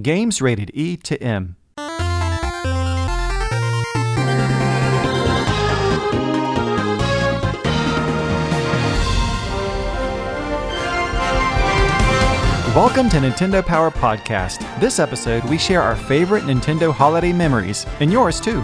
Games rated E to M. Welcome to Nintendo Power Podcast. This episode, we share our favorite Nintendo holiday memories, and yours too.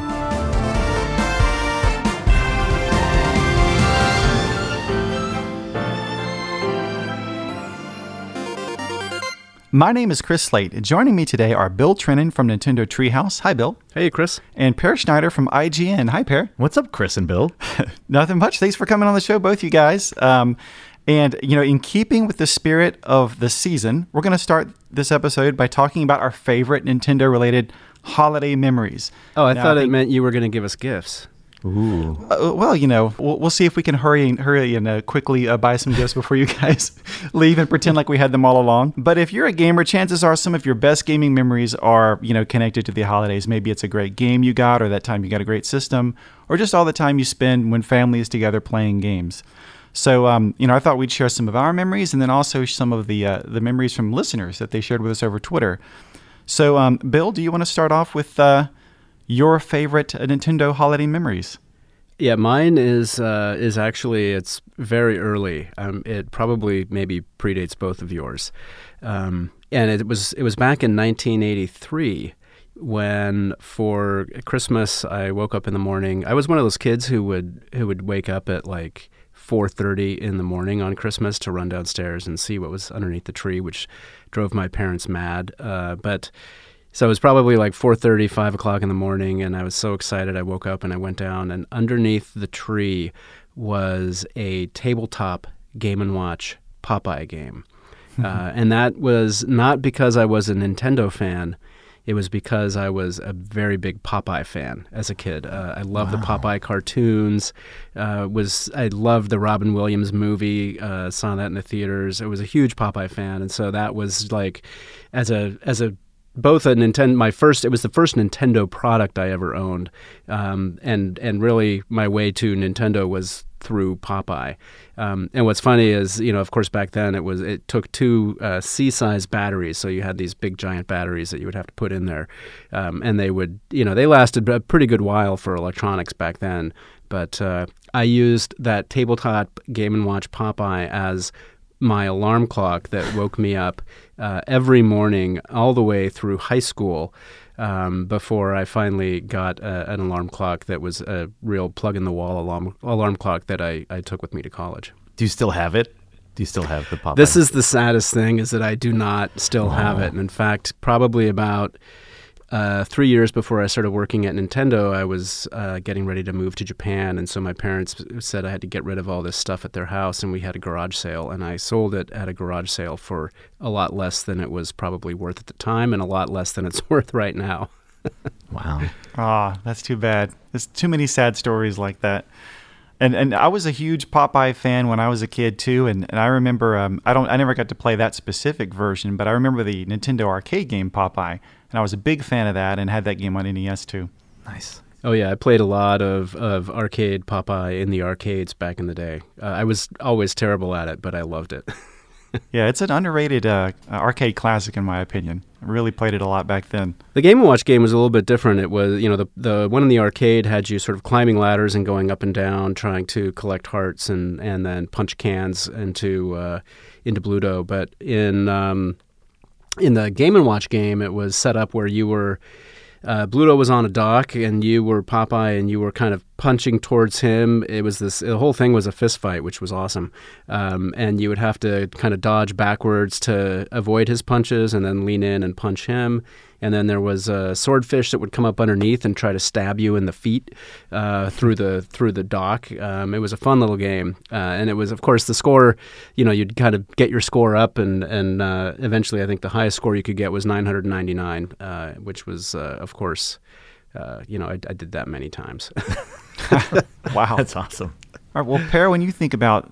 My name is Chris Slate. Joining me today are Bill Trinen from Nintendo Treehouse. Hi, Bill. Hey, Chris. And Peer Schneider from IGN. Hi, Peer. What's up, Chris and Bill? Nothing much. Thanks for coming on the show, both you guys. Um, and, you know, in keeping with the spirit of the season, we're going to start this episode by talking about our favorite Nintendo related holiday memories. Oh, I Now, thought I it meant you were going to give us gifts. Ooh. Uh, well, you know, we'll, we'll see if we can hurry and hurry and uh, quickly uh, buy some gifts before you guys leave and pretend like we had them all along. But if you're a gamer, chances are some of your best gaming memories are, you know, connected to the holidays. Maybe it's a great game you got, or that time you got a great system, or just all the time you spend when family is together playing games. So, um, you know, I thought we'd share some of our memories, and then also some of the uh, the memories from listeners that they shared with us over Twitter. So, um, Bill, do you want to start off with uh, your favorite Nintendo holiday memories? Yeah, mine is uh, is actually it's very early. Um, it probably maybe predates both of yours, um, and it was it was back in 1983 when for Christmas I woke up in the morning. I was one of those kids who would who would wake up at like 4:30 in the morning on Christmas to run downstairs and see what was underneath the tree, which drove my parents mad. Uh, but so it was probably like 4.30, 5 o'clock in the morning, and I was so excited. I woke up and I went down, and underneath the tree was a tabletop Game & Watch Popeye game. uh, and that was not because I was a Nintendo fan. It was because I was a very big Popeye fan as a kid. Uh, I loved the Popeye cartoons. Uh, was I loved the Robin Williams movie. Uh, saw that in the theaters. I was a huge Popeye fan, and so that was like, as a as a both a Nintendo. My first, it was the first Nintendo product I ever owned, um, and and really my way to Nintendo was through Popeye. Um, and what's funny is, you know, of course, back then it was it took two uh, C-size batteries, so you had these big giant batteries that you would have to put in there, um, and they would, you know, they lasted a pretty good while for electronics back then. But uh, I used that tabletop Game and Watch Popeye as my alarm clock that woke me up uh, every morning all the way through high school um, before I finally got uh, an alarm clock that was a real plug in the wall alarm, alarm clock that I, I took with me to college. Do you still have it? Do you still have the Popeye? This is the saddest thing is that I do not still have it. And in fact, probably about uh, three years before I started working at Nintendo, I was uh, getting ready to move to Japan, and so my parents said I had to get rid of all this stuff at their house, and we had a garage sale, and I sold it at a garage sale for a lot less than it was probably worth at the time, and a lot less than it's worth right now. wow. Ah, that's too bad. There's too many sad stories like that. And and I was a huge Popeye fan when I was a kid too. And, and I remember um, I don't I never got to play that specific version, but I remember the Nintendo arcade game Popeye, and I was a big fan of that and had that game on NES too. Nice. Oh yeah, I played a lot of, of arcade Popeye in the arcades back in the day. Uh, I was always terrible at it, but I loved it. Yeah, it's an underrated uh, arcade classic in my opinion. I really played it a lot back then. The Game & Watch game was a little bit different. It was, you know, the the one in the arcade had you sort of climbing ladders and going up and down, trying to collect hearts and, and then punch cans into uh, into Bluto. But in um, in the Game & Watch game, it was set up where you were uh, Bluto was on a dock and you were Popeye and you were kind of punching towards him. It was this the whole thing was a fist fight, which was awesome. Um, and you would have to kind of dodge backwards to avoid his punches and then lean in and punch him. And then there was a swordfish that would come up underneath and try to stab you in the feet uh, through the through the dock. Um, it was a fun little game, uh, and it was of course the score. You know, you'd kind of get your score up, and and uh, eventually, I think the highest score you could get was 999, uh, which was uh, of course, uh, you know, I, I did that many times. Wow. That's awesome. All right, well, Peer, when you think about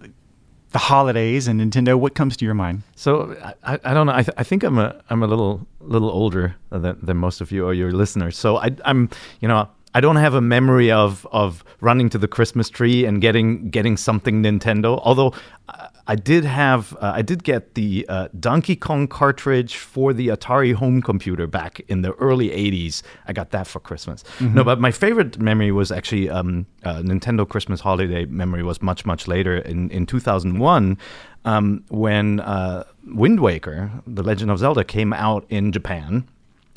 the holidays and Nintendo, what comes to your mind? So I, I, don't know. I, th- I think I'm a I'm a little little older than, than most of you or your listeners. So I, I'm you know I don't have a memory of of running to the Christmas tree and getting getting something Nintendo. Although I- did have uh, I did get the uh, Donkey Kong cartridge for the Atari home computer back in the early '80s. I got that for Christmas. No, but my favorite memory was actually um, uh, Nintendo Christmas holiday memory was much much later in in 2001 um, when uh, Wind Waker, The Legend of Zelda, came out in Japan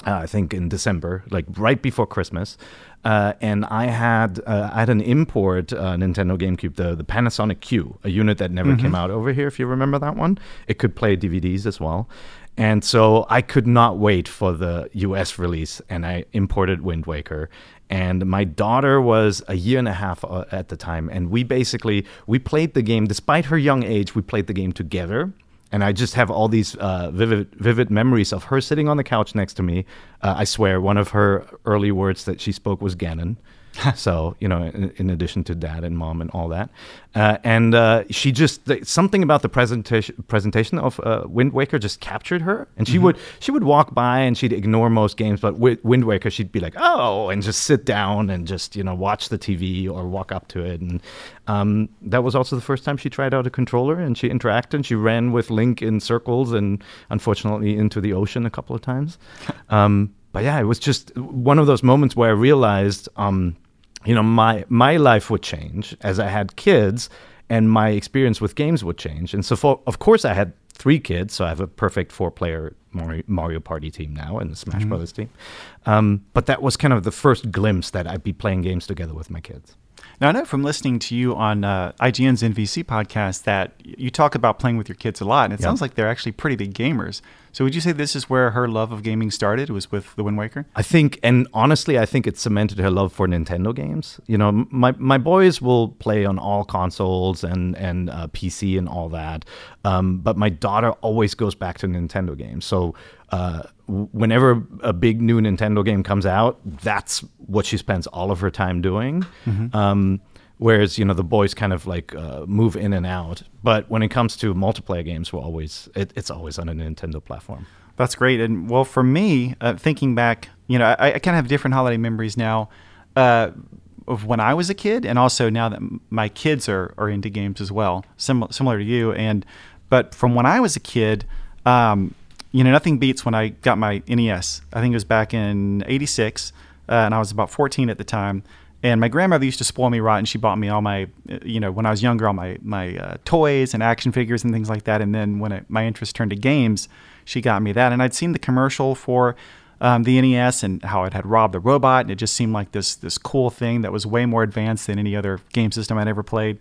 uh, I think in December, like right before Christmas. Uh, and I had uh, I had an import uh, Nintendo GameCube, the the Panasonic Q, a unit that never came out over here. If you remember that one, it could play DVDs as well. And so I could not wait for the US release, and I imported Wind Waker. And my daughter was a year and a half uh, at the time, and we basically we played the game. Despite her young age, we played the game together and I just have all these uh, vivid, vivid memories of her sitting on the couch next to me. Uh, I swear, one of her early words that she spoke was Ganon. so you know, in, in, addition to dad and mom and all that, uh, and uh, she just something about the presentation presentation of uh, Wind Waker just captured her, and she mm-hmm. would she would walk by and she'd ignore most games, but with Wind Waker she'd be like, oh, and just sit down and just you know watch the TV or walk up to it, and um, that was also the first time she tried out a controller and she interacted. and She ran with Link in circles and unfortunately into the ocean a couple of times. Um, but yeah, it was just one of those moments where I realized. Um, you know, my my life would change as I had kids, and my experience with games would change. And so, for, of course, I had three kids, so I have a perfect four-player Mario, Mario Party team now and the Smash mm-hmm. Brothers team. Um, but that was kind of the first glimpse that I'd be playing games together with my kids. Now, I know from listening to you on uh, IGN's NVC podcast that you talk about playing with your kids a lot, and it yep. sounds like they're actually pretty big gamers. So, would you say this is where her love of gaming started? Was with the Wind Waker? I think, and honestly, I think it cemented her love for Nintendo games. You know, my my boys will play on all consoles and and uh, PC and all that, um, but my daughter always goes back to Nintendo games. So. Uh, whenever a big new Nintendo game comes out, that's what she spends all of her time doing. Mm-hmm. Um, whereas you know the boys kind of like uh, move in and out. But when it comes to multiplayer games, we're always it, it's always on a Nintendo platform. That's great. And well, for me, uh, thinking back, you know, I, I kind of have different holiday memories now. Uh, of when I was a kid, and also now that my kids are, are into games as well, similar similar to you. And but from when I was a kid, um, you know, nothing beats when I got my NES. I think it was back in '86, uh, and I was about 14 at the time. And my grandmother used to spoil me rotten. She bought me all my, uh, you know, when I was younger, all my my uh, toys and action figures and things like that. And then when it, my interest turned to games, she got me that. And I'd seen the commercial for um, the NES and how it had Rob the Robot, and it just seemed like this this cool thing that was way more advanced than any other game system I'd ever played.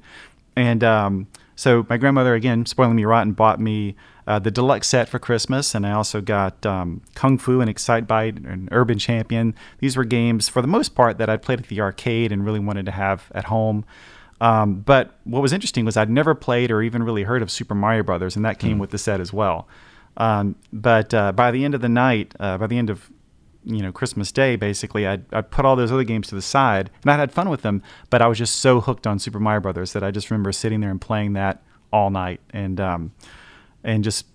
And um, so my grandmother, again, spoiling me rotten, bought me uh, the deluxe set for Christmas, and I also got um, Kung Fu and Excitebike and Urban Champion. These were games, for the most part, that I'd played at the arcade and really wanted to have at home. Um, but what was interesting was I'd never played or even really heard of Super Mario Brothers, and that came mm. with the set as well. Um, but uh, by the end of the night, uh, by the end of you know Christmas Day, basically, I'd, I'd put all those other games to the side, and I had fun with them. But I was just so hooked on Super Mario Brothers that I just remember sitting there and playing that all night, and um, and just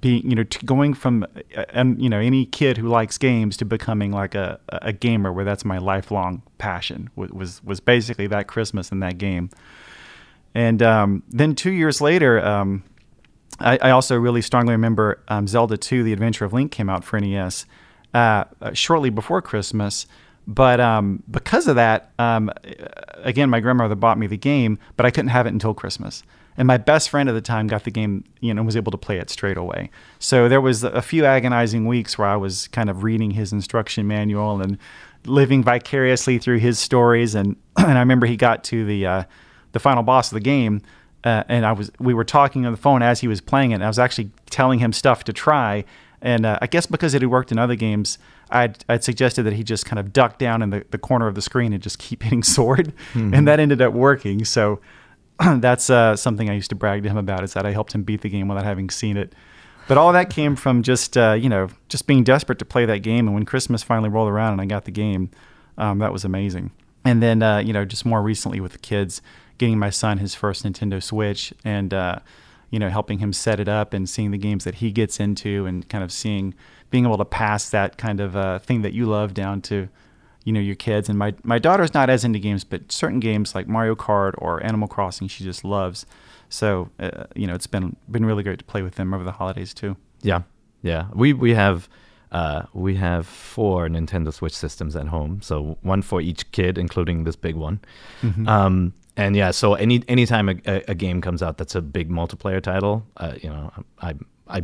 being you know going from and you know any kid who likes games to becoming like a, a gamer where that's my lifelong passion was was basically that Christmas in that game. And um, then two years later um, I, I, also really strongly remember um, Zelda 2 The Adventure of Link came out for NES uh, uh, shortly before Christmas. But um, because of that um, again my grandmother bought me the game but I couldn't have it until Christmas and my best friend at the time got the game, you know, was able to play it straight away. So there was a few agonizing weeks where I was kind of reading his instruction manual and living vicariously through his stories. And and I remember he got to the uh, the final boss of the game, uh, and I was we were talking on the phone as he was playing it. And I was actually telling him stuff to try. And uh, I guess because it had worked in other games, I'd, I'd suggested that he just kind of duck down in the, the corner of the screen and just keep hitting sword. Mm-hmm. And that ended up working. So that's uh, something I used to brag to him about is that I helped him beat the game without having seen it. But all that came from just uh, you know just being desperate to play that game. And when Christmas finally rolled around and I got the game, um, that was amazing. And then uh, you know just more recently with the kids, getting my son his first Nintendo Switch and uh, you know helping him set it up and seeing the games that he gets into and kind of seeing being able to pass that kind of uh, thing that you love down to you know your kids. And my my daughter's not as into games, but certain games like Mario Kart or Animal Crossing, she just loves. So uh, you know, it's been been really great to play with them over the holidays too. Yeah, yeah. We we have uh, we have four Nintendo Switch systems at home, so one for each kid, including this big one. Mm-hmm. Um, and yeah, so any anytime a, a, a game comes out that's a big multiplayer title, uh, you know, I I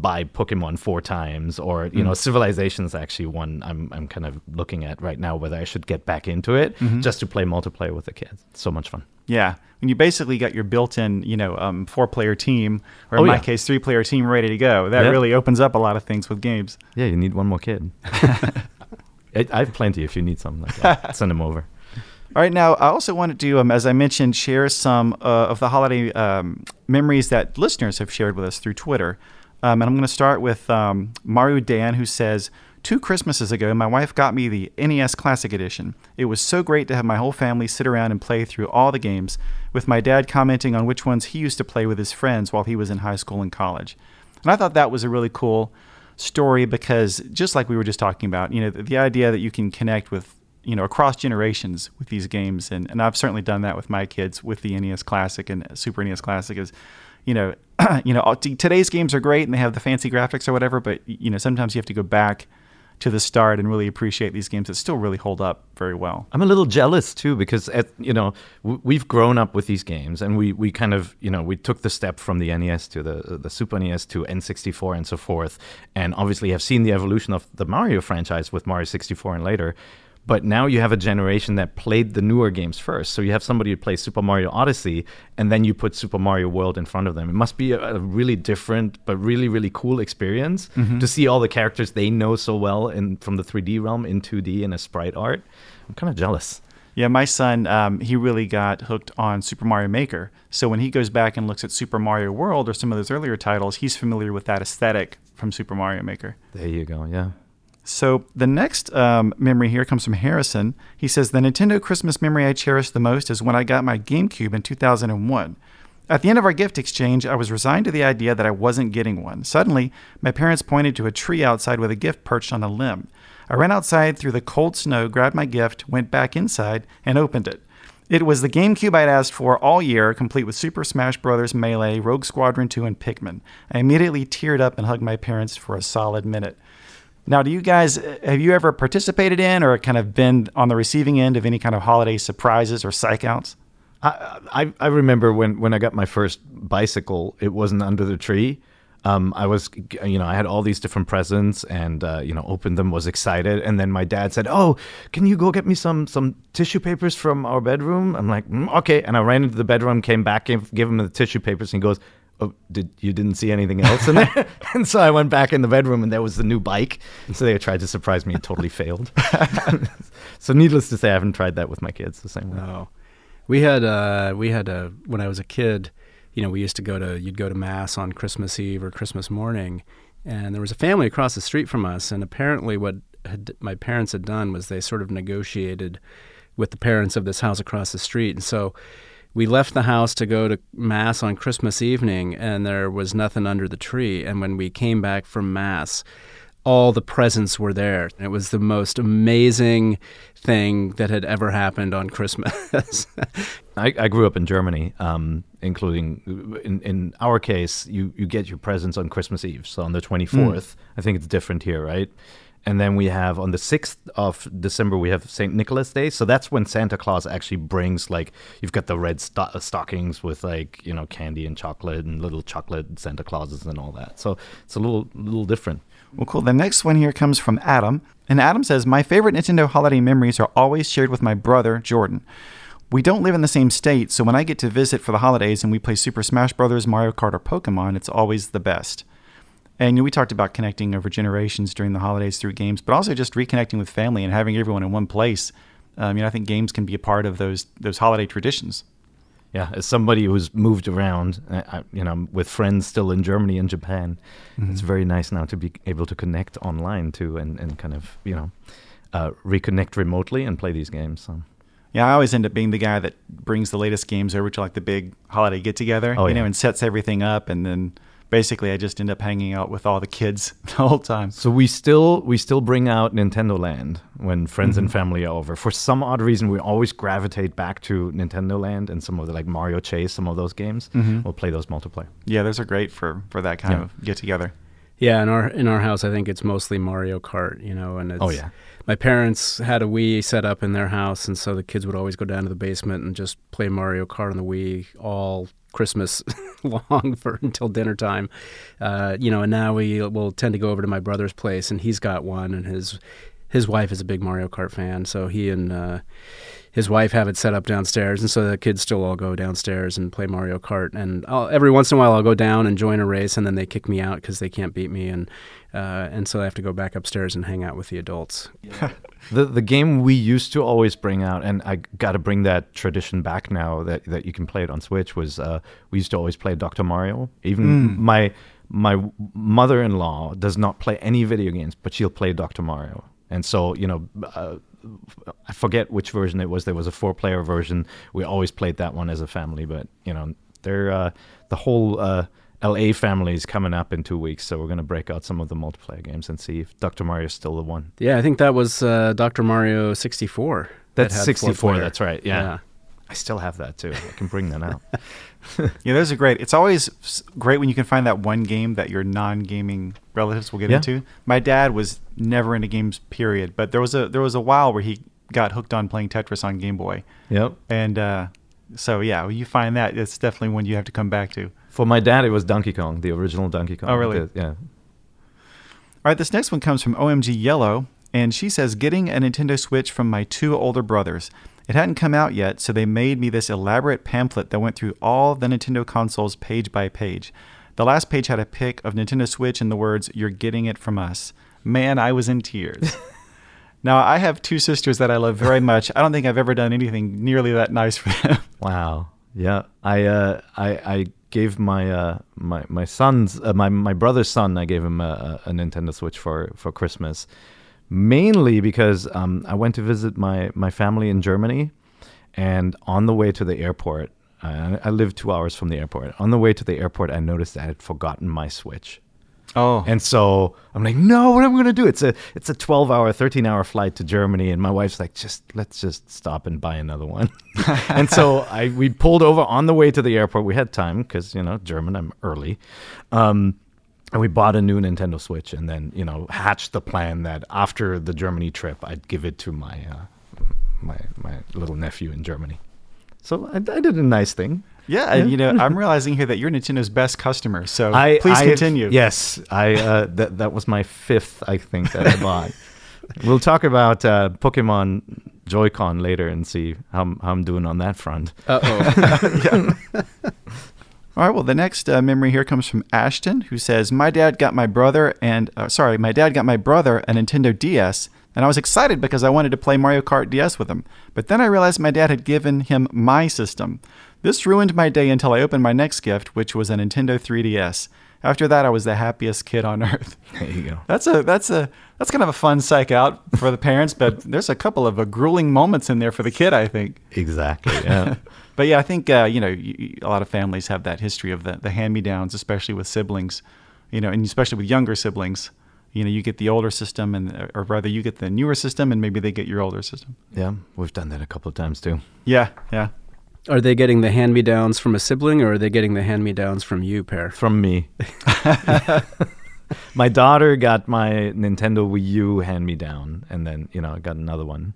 buy Pokemon four times, or you know, Civilization's actually one I'm I'm kind of looking at right now whether I should get back into it just to play multiplayer with the kids. It's so much fun. Yeah, when you basically got your built-in, you know, um, four-player team, or in Oh, my yeah. case, three-player team ready to go. That Yeah. really opens up a lot of things with games. Yeah, you need one more kid. I, I have plenty. If you need something like that, send them over. All right, now I also wanted to, um, as I mentioned, share some uh, of the holiday um, memories that listeners have shared with us through Twitter. Um, and I'm going to start with um, Maru Dan, who says, Two Christmases ago, my wife got me the NES Classic Edition. It was so great to have my whole family sit around and play through all the games, with my dad commenting on which ones he used to play with his friends while he was in high school and college. And I thought that was a really cool story because, just like we were just talking about, you know, the, the idea that you can connect with you know across generations with these games and, and I've certainly done that with my kids with the NES Classic and Super NES Classic is you know you know today's games are great and they have the fancy graphics or whatever but you know sometimes you have to go back to the start and really appreciate these games that still really hold up very well. I'm a little jealous too because at, you know we've grown up with these games and we, we kind of you know we took the step from the NES to the the Super NES to N64 and so forth and obviously have seen the evolution of the Mario franchise with Mario 64 and later. But now you have a generation that played the newer games first. So you have somebody who plays Super Mario Odyssey, and then you put Super Mario World in front of them. It must be a, a really different, but really, really cool experience to see all the characters they know so well in from the 3D realm in 2D in a sprite art. I'm kind of jealous. Yeah, my son, um, he really got hooked on Super Mario Maker. So when he goes back and looks at Super Mario World or some of those earlier titles, he's familiar with that aesthetic from Super Mario Maker. There you go. Yeah. So the next um, memory here comes from Harrison. He says the Nintendo Christmas memory I cherish the most is when I got my GameCube in 2001. At the end of our gift exchange, I was resigned to the idea that I wasn't getting one. Suddenly, my parents pointed to a tree outside with a gift perched on a limb. I ran outside through the cold snow, grabbed my gift, went back inside, and opened it. It was the GameCube I'd asked for all year, complete with Super Smash Bros., Melee, Rogue Squadron 2, and Pikmin. I immediately teared up and hugged my parents for a solid minute. Now, do you guys have you ever participated in or kind of been on the receiving end of any kind of holiday surprises or psych outs? I, I I remember when when I got my first bicycle, it wasn't under the tree. Um, I was, you know, I had all these different presents, and uh, you know, opened them, was excited, and then my dad said, "Oh, can you go get me some some tissue papers from our bedroom?" I'm like, mm, "Okay," and I ran into the bedroom, came back, gave, gave him the tissue papers, and he goes. Oh, did you didn't see anything else in there? and so I went back in the bedroom, and there was the new bike. So they tried to surprise me, and totally failed. so needless to say, I haven't tried that with my kids the same way. No, we had uh, we had a when I was a kid. You know, we used to go to you'd go to mass on Christmas Eve or Christmas morning, and there was a family across the street from us. And apparently, what had, my parents had done was they sort of negotiated with the parents of this house across the street, and so we left the house to go to mass on Christmas evening, and there was nothing under the tree. And when we came back from mass, all the presents were there. And it was the most amazing thing that had ever happened on Christmas. I, I grew up in Germany, um, including in, in our case, you, you get your presents on Christmas Eve. So on the 24th, I think it's different here, right? And then we have on the 6th of December, we have St. Nicholas Day. So that's when Santa Claus actually brings, like, you've got the red sto- uh, stockings with, like, you know, candy and chocolate and little chocolate Santa Clauses and all that. So it's a little, little different. Well, cool. The next one here comes from Adam. And Adam says, My favorite Nintendo holiday memories are always shared with my brother, Jordan. We don't live in the same state, so when I get to visit for the holidays and we play Super Smash Bros., Mario Kart, or Pokemon, it's always the best. And you know, we talked about connecting over generations during the holidays through games, but also just reconnecting with family and having everyone in one place. Um, you know, I think games can be a part of those those holiday traditions. Yeah, as somebody who's moved around, I, I, you know, with friends still in Germany and Japan, it's very nice now to be able to connect online too, and, and kind of you know, uh, reconnect remotely and play these games. So. Yeah, I always end up being the guy that brings the latest games over to like the big holiday get together, Oh, you know, and sets everything up, and then basically I just end up hanging out with all the kids the whole time. So we still we still bring out Nintendo Land when friends and mm-hmm. family are over. For some odd reason, we always gravitate back to Nintendo Land and some of the like Mario Chase, some of those games. Mm-hmm. We'll play those multiplayer. Yeah, those are great for for that kind Yeah. of get together. Yeah, in our in our house, I think it's mostly Mario Kart. You know, and it's, Oh, yeah. my parents had a Wii set up in their house, and so the kids would always go down to the basement and just play Mario Kart on the Wii all Christmas long for until dinner time. Uh, you know, and now we will tend to go over to my brother's place, and he's got one, and his his wife is a big Mario Kart fan, so he and uh, his wife have it set up downstairs, and so the kids still all go downstairs and play Mario Kart. And I'll, every once in a while, I'll go down and join a race, and then they kick me out because they can't beat me, and uh, and so I have to go back upstairs and hang out with the adults. The the game we used to always bring out, and I got to bring that tradition back now that, that you can play it on Switch. Was uh, we used to always play Doctor Mario. Even my my mother in law does not play any video games, but she'll play Doctor Mario. And so you know, uh, I forget which version it was. There was a four player version. We always played that one as a family, but you know, they're uh, the whole. Uh, LA family is coming up in two weeks, so we're going to break out some of the multiplayer games and see if Dr. Mario is still the one. Yeah, I think that was uh, Dr. Mario 64. That's had 64. That's right. Yeah. Yeah. I still have that too. I can bring that out. Yeah, those are great. It's always great when you can find that one game that your non-gaming relatives will get Yeah. into. My dad was never into games, period. But there was a there was a while where he got hooked on playing Tetris on Game Boy, yep. and uh, so yeah, you find that, it's definitely one you have to come back to. For my dad, it was Donkey Kong, the original Donkey Kong. Oh, really? The- yeah. All right, this next one comes from OMG Yellow, and she says, Getting a Nintendo Switch from my two older brothers. It hadn't come out yet, so they made me this elaborate pamphlet that went through all the Nintendo consoles page by page. The last page had a pic of Nintendo Switch and the words, You're getting it from us. Man, I was in tears. now, I have two sisters that I love very much. I don't think I've ever done anything nearly that nice for them. Wow. Yeah. I uh, I I gave my uh my my son's uh, my my brother's son. I gave him a, a Nintendo Switch for for Christmas, mainly because um I went to visit my my family in Germany, and on the way to the airport. I I live two hours from the airport. On the way to the airport, I noticed I had forgotten my Switch. Oh. And so I'm like, no, what am I going to do? It's a it's a 12 hour, 13 hour flight to Germany, and my wife's like, just let's just stop and buy another one. and so I we pulled over on the way to the airport. We had time because you know German, I'm early. Um, and we bought a new Nintendo Switch, and then you know hatched the plan that after the Germany trip, I'd give it to my uh, my my little nephew in Germany. So I, I did a nice thing. Yeah, and you know, I'm realizing here that you're Nintendo's best customer. So I, please I- continue. Yes, I uh, that that was my fifth, I think, that I bought. we'll talk about uh, Pokemon Joy-Con later and see how, I'm- how I'm doing on that front. Uh oh. All right. Well, the next uh, memory here comes from Ashton, who says, "My dad got my brother and uh, sorry, my dad got my brother a Nintendo DS, and I was excited because I wanted to play Mario Kart DS with him. But then I realized my dad had given him my system. This ruined my day until I opened my next gift, which was a Nintendo 3DS. After that, I was the happiest kid on earth." There you go. That's a that's a that's kind of a fun psych out for the parents, but there's a couple of uh, grueling moments in there for the kid, I think. Exactly. Yeah. But yeah, I think uh, you know y- y- a lot of families have that history of the the hand me downs, especially with siblings, you know, and especially with younger siblings. You know, you get the older system, and or rather, you get the newer system, and maybe they get your older system. yeah. We've done that a couple of times too. Yeah, yeah. Are they getting the hand me downs from a sibling, or are they getting the hand me downs from you, Peer? From me. my daughter got my Nintendo Wii U hand me down, and then you know I got another one.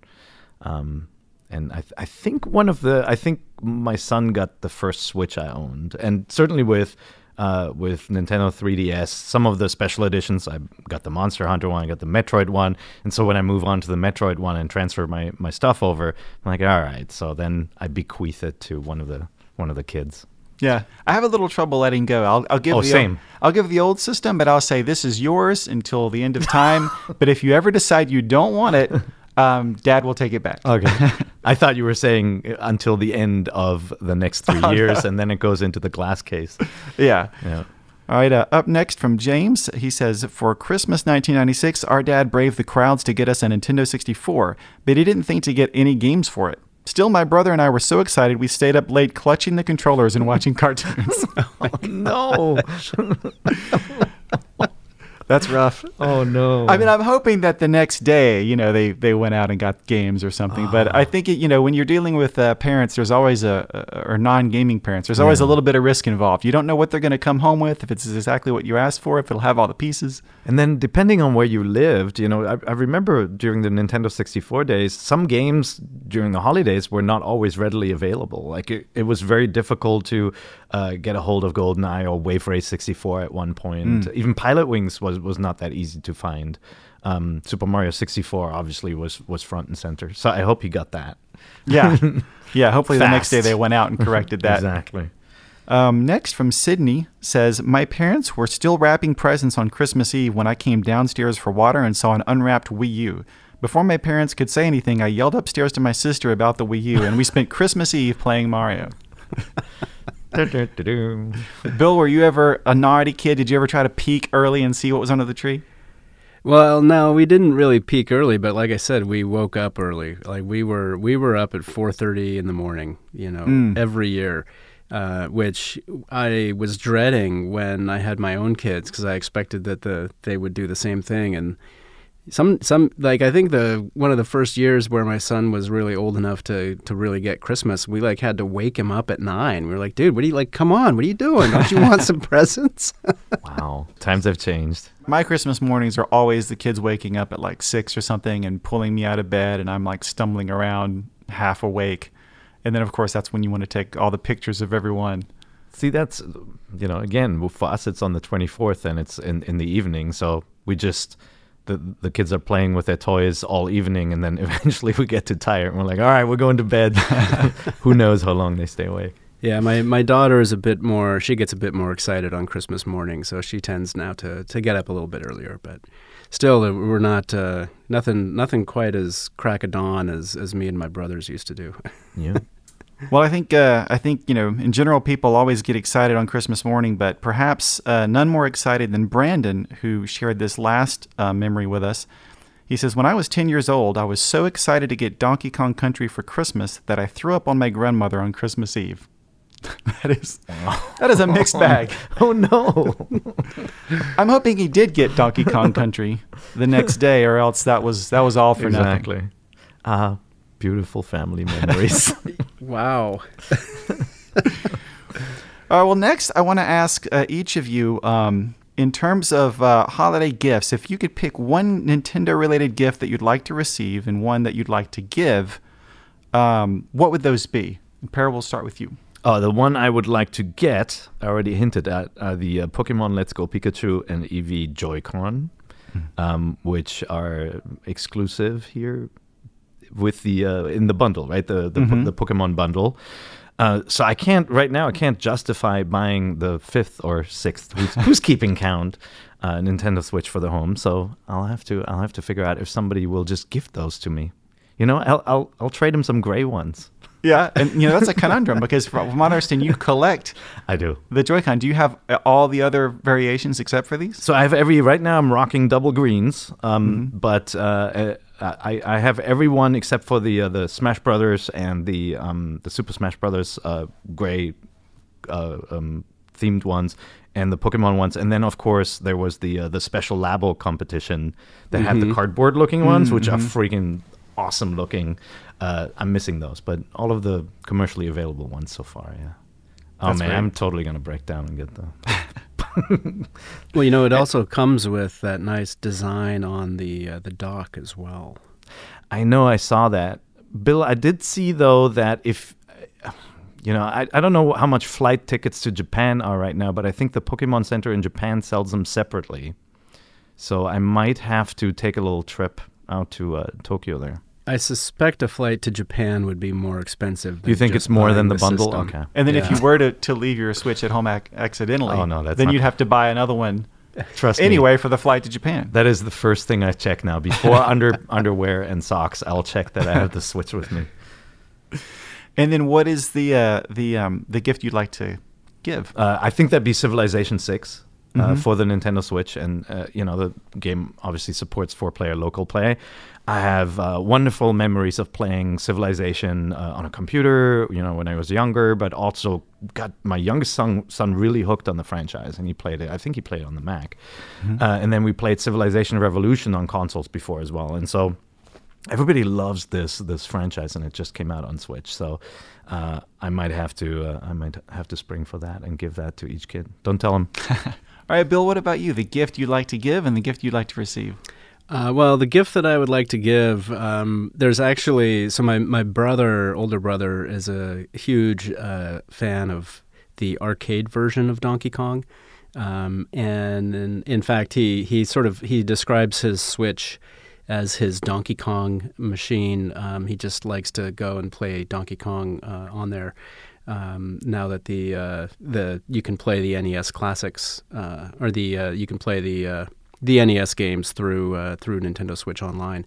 Um, and I, th- I think one of the I think my son got the first Switch I owned, and certainly with uh, with Nintendo 3DS, some of the special editions I got the Monster Hunter one, I got the Metroid one, and so when I move on to the Metroid one and transfer my my stuff over, I'm like, all right, so then I bequeath it to one of the one of the kids. Yeah, I have a little trouble letting go. I'll, I'll give Oh, the same. Old, I'll give the old system, but I'll say this is yours until the end of time. but if you ever decide you don't want it, um, Dad will take it back. Okay. I thought you were saying uh, until the end of the next three Oh, years, no. and then it goes into the glass case. Yeah. Yeah. All right, uh, up next from James, he says, For Christmas 1996, our dad braved the crowds to get us a Nintendo 64, but he didn't think to get any games for it. Still, my brother and I were so excited we stayed up late clutching the controllers and watching cartoons. no. That's rough. Oh no. I mean, I'm hoping that the next day, you know, they, they went out and got games or something. But I think, it, you know, when you're dealing with uh, parents, there's always a, a or non-gaming parents, there's always a little bit of risk involved. You don't know what they're going to come home with, if it's exactly what you asked for, if it'll have all the pieces. And then, depending on where you lived, you know, I, I remember during the Nintendo 64 days, some games during the holidays were not always readily available. Like it, it was very difficult to uh, get a hold of GoldenEye or Wave Race 64 at one point. Even Pilotwings was was not that easy to find. Um, Super Mario 64 obviously was was front and center. So I hope you got that. Yeah. yeah. Hopefully the next day they went out and corrected that. Exactly. Um, next from Sydney says, My parents were still wrapping presents on Christmas Eve when I came downstairs for water and saw an unwrapped Wii U. Before my parents could say anything, I yelled upstairs to my sister about the Wii U, and we spent Christmas Eve playing Mario. Bill, were you ever a naughty kid? Did you ever try to peek early and see what was under the tree? Well, no, we didn't really peek early, but like I said, we woke up early. Like we were we were up at 4:30 in the morning, you know, Mm. every year. Uh, which I was dreading when I had my own kids because I expected that the they would do the same thing and some some like I think the one of the first years where my son was really old enough to to really get Christmas, we like had to wake him up at nine. We were like, dude, what are you like? Come on, what are you doing? Don't you want some presents? Wow. Times have changed. My Christmas mornings are always the kids waking up at like six or something and pulling me out of bed, and I'm like stumbling around half awake. And then, of course, that's when you want to take all the pictures of everyone. See, that's you know, again, for us, it's on the 24th, and it's in in the evening. So we just the the kids are playing with their toys all evening, and then eventually we get too tired, and we're like, all right, we're going to bed. Who knows how long they stay awake? Yeah, my, my daughter is a bit more. She gets a bit more excited on Christmas morning, so she tends now to, to get up a little bit earlier. But still, uh, we're not uh, nothing nothing quite as crack of dawn as, as me and my brothers used to do. Yeah. Well, I think uh, I think you know, in general, people always get excited on Christmas morning, but perhaps uh, none more excited than Brandon, who shared this last uh, memory with us. He says, "When I was 10 years old, I was so excited to get Donkey Kong Country for Christmas that I threw up on my grandmother on Christmas Eve." that is that is a mixed bag. oh no. I'm hoping he did get Donkey Kong Country the next day, or else that was that was all for nothing. exactly. Beautiful family memories. wow. All right. well, next, I want to ask uh, each of you, um, in terms of uh, holiday gifts, if you could pick one Nintendo related gift that you'd like to receive and one that you'd like to give, um, what would those be? And Peer, we'll start with you. Oh, the one I would like to get, I already hinted at, are the uh, Pokemon Let's Go Pikachu and Eevee Joy-Con, um, which are exclusive here with the uh, in the bundle, right? The the, Mhm. the Pokemon bundle. Uh, so I can't right now. I can't justify buying the fifth or sixth. Who's, who's keeping count? Uh, Nintendo Switch for the home. So I'll have to. I'll have to figure out if somebody will just gift those to me. You know, I'll I'll, I'll trade them some gray ones. Yeah, and you know that's a conundrum because from what I understand, you collect I do. the Joy-Con. Do you have uh, all the other variations except for these? So I have every right now. I'm rocking double greens, um, but uh, uh, I, I have every one except for the uh, the Smash Brothers and the um, the Super Smash Brothers uh, gray uh, um, themed ones and the Pokemon ones, and then of course there was the uh, the special Labo competition that had the cardboard looking ones, which are freaking awesome looking. Uh, I'm missing those, but all of the commercially available ones so far, yeah. Oh That's man, great. I'm totally gonna break down and get them. Well, you know, it also comes with that nice design on the uh, the dock as well. I know I saw that. Bill, I did see though that if you know, I, I don't know how much flight tickets to Japan are right now, but I think the Pokemon Center in Japan sells them separately. So I might have to take a little trip out to uh, Tokyo there. I suspect a flight to Japan would be more expensive. Do you think just it's more than the, bundle? system. Okay. And then if you were to, to leave your Switch at home ac- accidentally, Oh, no, that's then not- you'd have to buy another one Trust me. anyway for the flight to Japan. That is the first thing I check now. Before under underwear and socks, I'll check that I have the Switch with me. And then what is the uh, the um, the gift you'd like to give? Uh, I think that'd be Civilization Six. Uh, for the Nintendo Switch, and uh, you know the game obviously supports four-player local play. I have uh, wonderful memories of playing Civilization uh, on a computer, you know, when I was younger, but also got my youngest son, son really hooked on the franchise, and he played it. I think he played it on the Mac, uh, and then we played Civilization Revolution on consoles before as well, and so everybody loves this this franchise, and it just came out on Switch. So uh, I might have to uh, I might have to spring for that and give that to each kid. Don't tell them. All right, Bill. What about you? The gift you'd like to give and the gift you'd like to receive. Uh, well, the gift that I would like to give, um, there's actually so my my brother, older brother, is a huge uh, fan of the arcade version of Donkey Kong, um, and in, in fact, he he sort of he describes his Switch as his Donkey Kong machine. Um, he just likes to go and play Donkey Kong uh, on there. Um, now that the uh, the you can play the NES classics uh, or the uh, you can play the uh, the NES games through uh, through Nintendo Switch Online,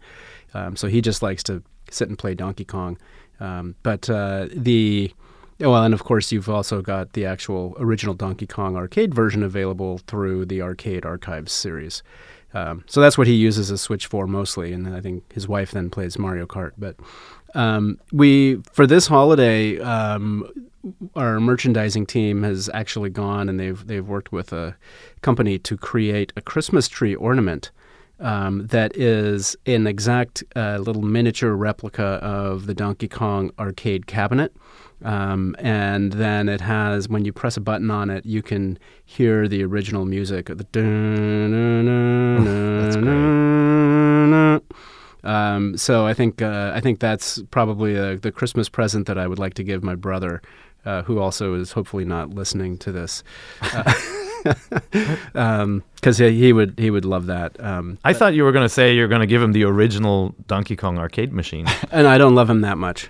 um, so he just likes to sit and play Donkey Kong. Um, but uh, the well, and of course you've also got the actual original Donkey Kong arcade version available through the Arcade Archives series. Um, so that's what he uses his Switch for mostly, and I think his wife then plays Mario Kart. But um, we for this holiday, um, our merchandising team has actually gone and they've they've worked with a company to create a Christmas tree ornament. Um, that is an exact uh, little miniature replica of the Donkey Kong arcade cabinet. Um, and then it has, when you press a button on it, you can hear the original music. The That's um, so I think uh, I think that's probably uh, the Christmas present that I would like to give my brother, uh, who also is hopefully not listening to this. because um, he, he would he would love that. Um, I thought you were going to say you're going to give him the original Donkey Kong arcade machine. and I don't love him that much.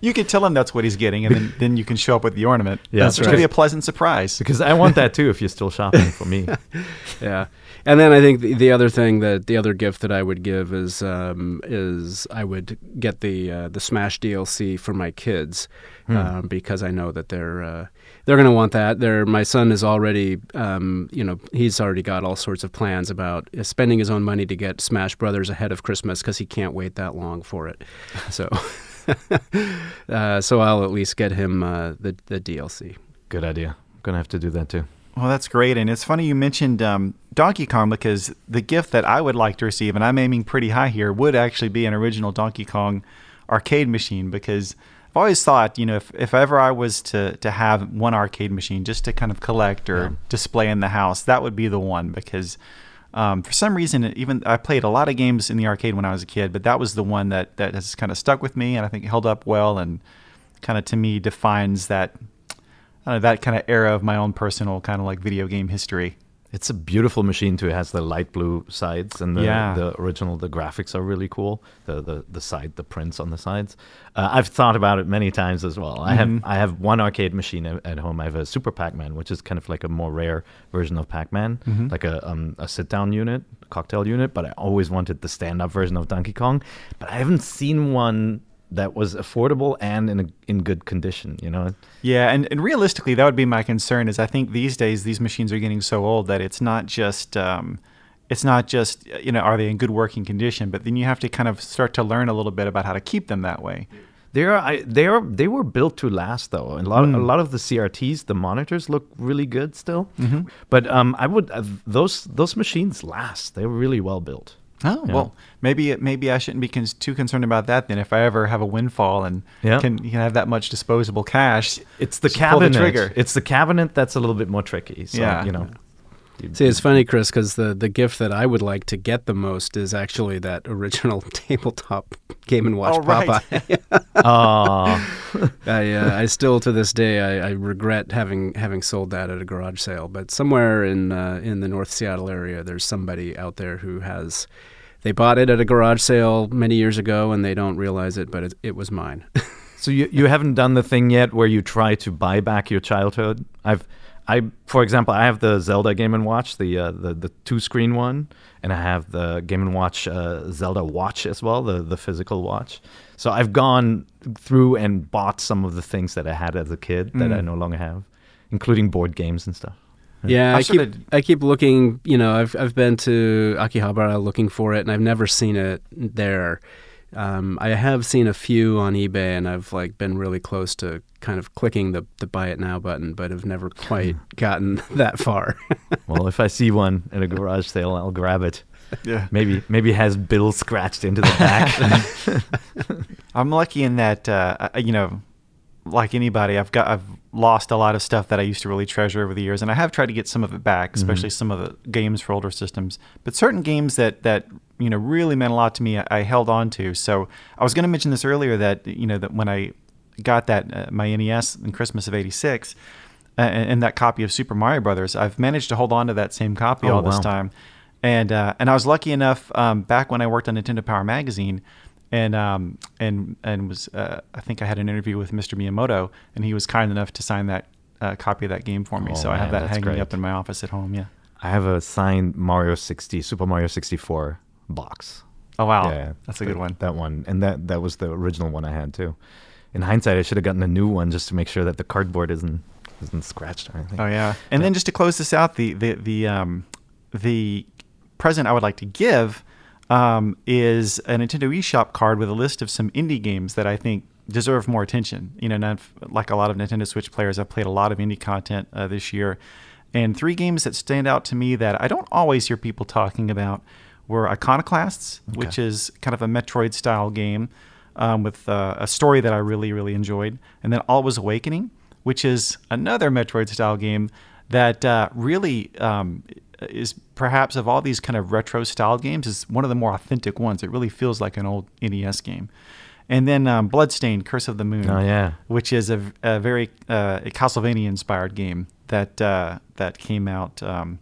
You could tell him that's what he's getting, and then, then you can show up with the ornament. Yeah, that's that's going to be a pleasant surprise. because I want that too if you're still shopping for me. yeah. And then I think the, the other thing that the other gift that I would give is um, is I would get the uh, the Smash DLC for my kids um, because I know that they're uh, they're going to want that. They're, my son is already um, you know he's already got all sorts of plans about spending his own money to get Smash Brothers ahead of Christmas because he can't wait that long for it. So uh, so I'll at least get him uh, the the DLC. Good idea. I'm gonna have to do that too. Well, that's great. And it's funny you mentioned um, Donkey Kong because the gift that I would like to receive, and I'm aiming pretty high here, would actually be an original Donkey Kong arcade machine because I've always thought, you know, if, if ever I was to, to have one arcade machine just to kind of collect or Yeah. display in the house, that would be the one because um, for some reason, even I played a lot of games in the arcade when I was a kid, but that was the one that, that has kind of stuck with me and I think held up well and kind of to me defines that know, that kind of era of my own personal kind of like video game history. It's a beautiful machine too. It has the light blue sides and the, Yeah. the original. The graphics are really cool. The the the side, the prints on the sides. Uh, I've thought about it many times as well. I have I have one arcade machine at, home. I have a Super Pac-Man, which is kind of like a more rare version of Pac-Man, like a um, a sit down unit, cocktail unit. But I always wanted the stand up version of Donkey Kong. But I haven't seen one that was affordable and in a, in good condition. You know. Yeah, and, and realistically, that would be my concern. Is I think these days these machines are getting so old that it's not just um, it's not just you know are they in good working condition, but then you have to kind of start to learn a little bit about how to keep them that way. They are I, they are they were built to last though. And a lot Hmm. a lot of the CRTs, the monitors look really good still. Mm-hmm. But um, I would uh, those those machines last. They're really well built. Oh Yeah. well, maybe maybe I shouldn't be cons- too concerned about that then. If I ever have a windfall and Yeah. can you can have that much disposable cash, It's the pull the cabinet. trigger. It's the cabinet that's a little bit more tricky. So, Yeah. you know. You- See, it's funny, Chris, because the, the gift that I would like to get the most is actually that original tabletop Game and Watch Oh, right. Popeye. Aw. I, uh, I still to this day I, I regret having having sold that at a garage sale. But somewhere in uh, in the North Seattle area, there's somebody out there who has. They bought it at a garage sale many years ago, and they don't realize it, but it, it was mine. So you you haven't done the thing yet where you try to buy back your childhood. I've I for example I have the Zelda Game and Watch the uh, the the two screen one, and I have the Game and Watch uh, Zelda Watch as well the the physical watch. So I've gone through and bought some of the things that I had as a kid that I no longer have, including board games and stuff. Yeah, I've I keep sorta- I keep looking. You know, I've I've been to Akihabara looking for it, and I've never seen it there. Um, I have seen a few on eBay, and I've like been really close to kind of clicking the the buy it now button, but have never quite gotten that far. well, if I see one at a garage sale, I'll grab it. Yeah. Maybe maybe it has Bill scratched into the back. I'm lucky in that uh, you know, like anybody, I've got I've lost a lot of stuff that I used to really treasure over the years, and I have tried to get some of it back, especially some of the games for older systems. But certain games that that you know really meant a lot to me, I, I held on to. So I was going to mention this earlier that you know that when I got that uh, my NES in Christmas of '86. Uh, and, and that copy of Super Mario Brothers, I've managed to hold on to that same copy Oh, all this time, and uh, and I was lucky enough um, back when I worked on Nintendo Power Magazine, and um, and and was uh, I think I had an interview with Mr. Miyamoto, and he was kind enough to sign that uh, copy of that game for me. Oh, so I have that hanging great. up in my office at home. Yeah. I have a signed Mario 60, Super Mario 64 box. Oh wow, Yeah, that's a good one. That one, and that that was the original one I had too. In hindsight, I should have gotten a new one just to make sure that the cardboard isn't isn't scratched or anything. Oh yeah. And then just to close this out, the the the um the present I would like to give um, is a Nintendo eShop card with a list of some indie games that I think deserve more attention. You know, not, like a lot of Nintendo Switch players, I've played a lot of indie content uh, this year, and three games that stand out to me that I don't always hear people talking about were Iconoclasts, which is kind of a Metroid style game um, with uh, a story that I really really enjoyed, and then Alwa's Awakening, which is another Metroid style game that uh, really um, is perhaps of all these kind of retro style games is one of the more authentic ones. It really feels like an old NES game. And then um, Bloodstained: Curse of the Moon, Oh, yeah. which is a, a very uh, Castlevania inspired game that uh, that came out um,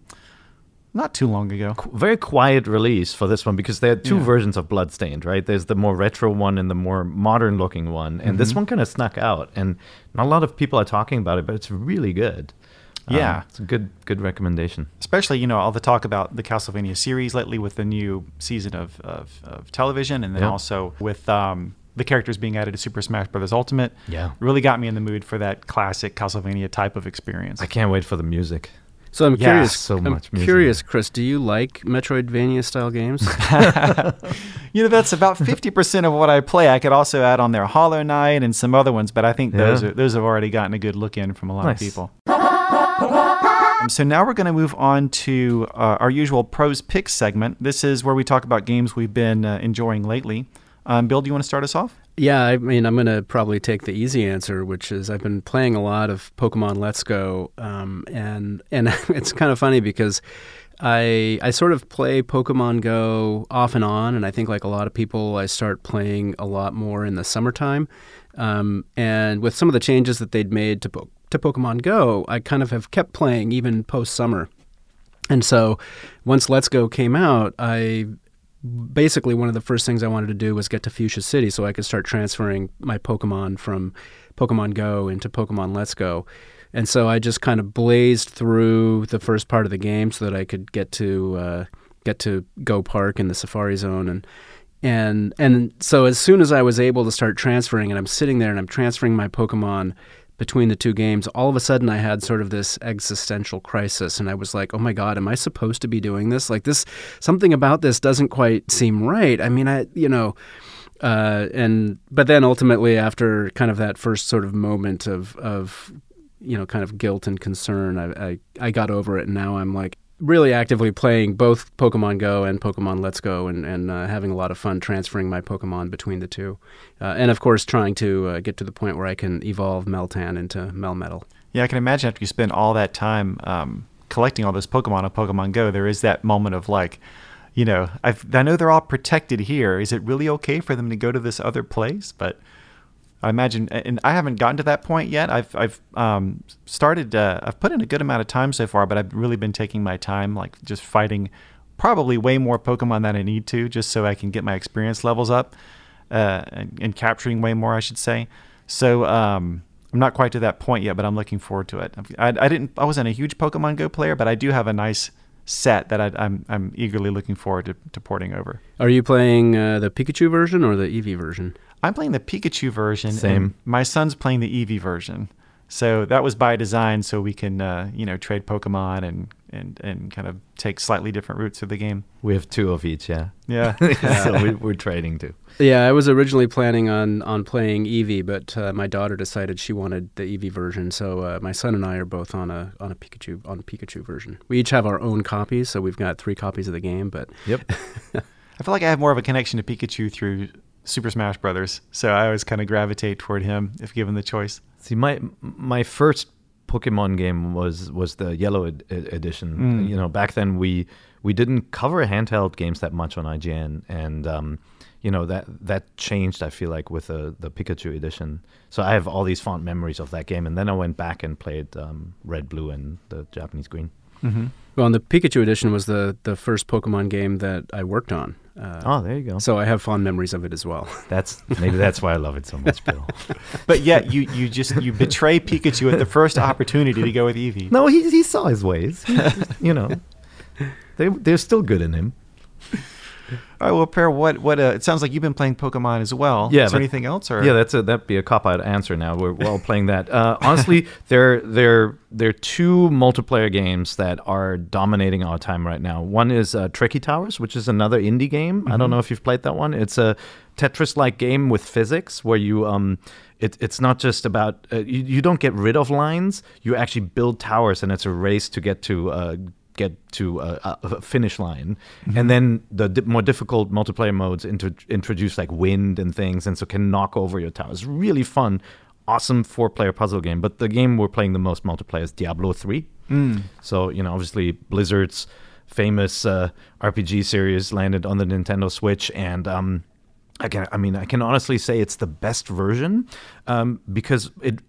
not too long ago. Very quiet release for this one because they had two Yeah. versions of Bloodstained, right? There's the more retro one and the more modern looking one, and Mm-hmm. this one kind of snuck out, and not a lot of people are talking about it, but it's really good. Um, Yeah. it's a good good recommendation. especially you know all the talk about the Castlevania series lately with the new season of, of, of television, and then Yeah. also with um, the characters being added to Super Smash Bros. Ultimate. Yeah. really got me in the mood for that classic Castlevania type of experience. I can't wait for the music. So I'm Yeah, curious. so I'm much music. curious, Chris. Do you like Metroidvania style games? you know that's about fifty percent of what I play. I could also add on there Hollow Knight and some other ones, but I think those are, those have already gotten a good look in from a lot Nice. of people. Um, so now we're going to move on to uh, our usual pros picks segment. This is where we talk about games we've been uh, enjoying lately. Um, Bill, do you want to start us off? Yeah, I mean, I'm going to probably take the easy answer, which is I've been playing a lot of Pokemon Let's Go, um, and and it's kind of funny because I I sort of play Pokemon Go off and on, and I think like a lot of people, I start playing a lot more in the summertime, um, and with some of the changes that they'd made to po- to Pokemon Go, I kind of have kept playing even post summer. And so once Let's Go came out, I basically one of the first things I wanted to do was get to Fuchsia City so I could start transferring my Pokemon from Pokemon Go into Pokemon Let's Go. And so I just kind of blazed through the first part of the game so that I could get to uh, get to Go Park in the Safari Zone and and and so as soon as I was able to start transferring and I'm sitting there and I'm transferring my Pokemon between the two games, all of a sudden I had sort of this existential crisis and I was like, "Oh my god, am I supposed to be doing this? Like this something about this doesn't quite seem right." I mean, I you know, uh, and but then ultimately after kind of that first sort of moment of of you know kind of guilt and concern I, I I got over it and now I'm like really actively playing both Pokemon Go and Pokemon Let's Go and and uh, having a lot of fun transferring my Pokemon between the two uh, and of course trying to uh, get to the point where I can evolve Meltan into Melmetal. Yeah, I can imagine after you spend all that time um, collecting all those Pokemon on Pokemon Go, there is that moment of like, you know, I've, I know they're all protected here. Is it really okay for them to go to this other place? But I imagine, and I haven't gotten to that point yet. I've I've um, started. Uh, I've put in a good amount of time so far, but I've really been taking my time, like just fighting probably way more Pokemon than I need to, just so I can get my experience levels up uh, and, and capturing way more, I should say. So um, I'm not quite to that point yet, but I'm looking forward to it. I, I didn't. I wasn't a huge Pokemon Go player, but I do have a nice set that I, I'm I'm eagerly looking forward to, to porting over. Are you playing uh, the Pikachu version or the Eevee version? I'm playing the Pikachu version. Same. and My son's playing the Eevee version. So that was by design, so we can uh, you know trade Pokemon and and and kind of take slightly different routes of the game. We have two of each, yeah. Yeah. so we, we're trading too. Yeah, I was originally planning on on playing Eevee, but uh, my daughter decided she wanted the Eevee version, so uh, my son and I are both on a on a Pikachu on a Pikachu version. We each have our own copies, so we've got three copies of the game. But Yep. I feel like I have more of a connection to Pikachu through Super Smash Brothers, so I always kind of gravitate toward him if given the choice. See, my my first Pokemon game was was the Yellow ed- ed- edition. Mm. You know, back then we we didn't cover handheld games that much on IGN, and um, you know that that changed. I feel like with the the Pikachu edition. So I have all these fond memories of that game, and then I went back and played um, Red, Blue, and the Japanese Green. Mm-hmm. well, and the Pikachu edition was the the first Pokemon game that I worked on. Uh, Oh, there you go. So I have fond memories of it as well. That's maybe that's why I love it so much, Bill. But yet you you just you betray Pikachu at the first opportunity to go with Eevee. No, he he saw his ways. He- you know, they they're still good in him. All right, well, Peer, what what? Uh, it sounds like you've been playing Pokemon as well. Yeah, Is there anything else? Or Yeah, that's a that'd be a cop out answer. Now we're, all playing that. Uh, honestly, there there there are two multiplayer games that are dominating our time right now. One is uh, Tricky Towers, which is another indie game. I don't know if you've played that one. It's a Tetris-like game with physics where you um. It, it's not just about uh, you, you don't get rid of lines you actually build towers and it's a race to get to uh, get to a, a finish line, and then the di- more difficult multiplayer modes into, introduce like wind and things, and so can knock over your towers. Really fun, awesome four-player puzzle game. But the game we're playing the most multiplayer is Diablo Three. So you know, obviously Blizzard's famous uh, RPG series landed on the Nintendo Switch, and um, I can, I mean, I can honestly say it's the best version um, because it,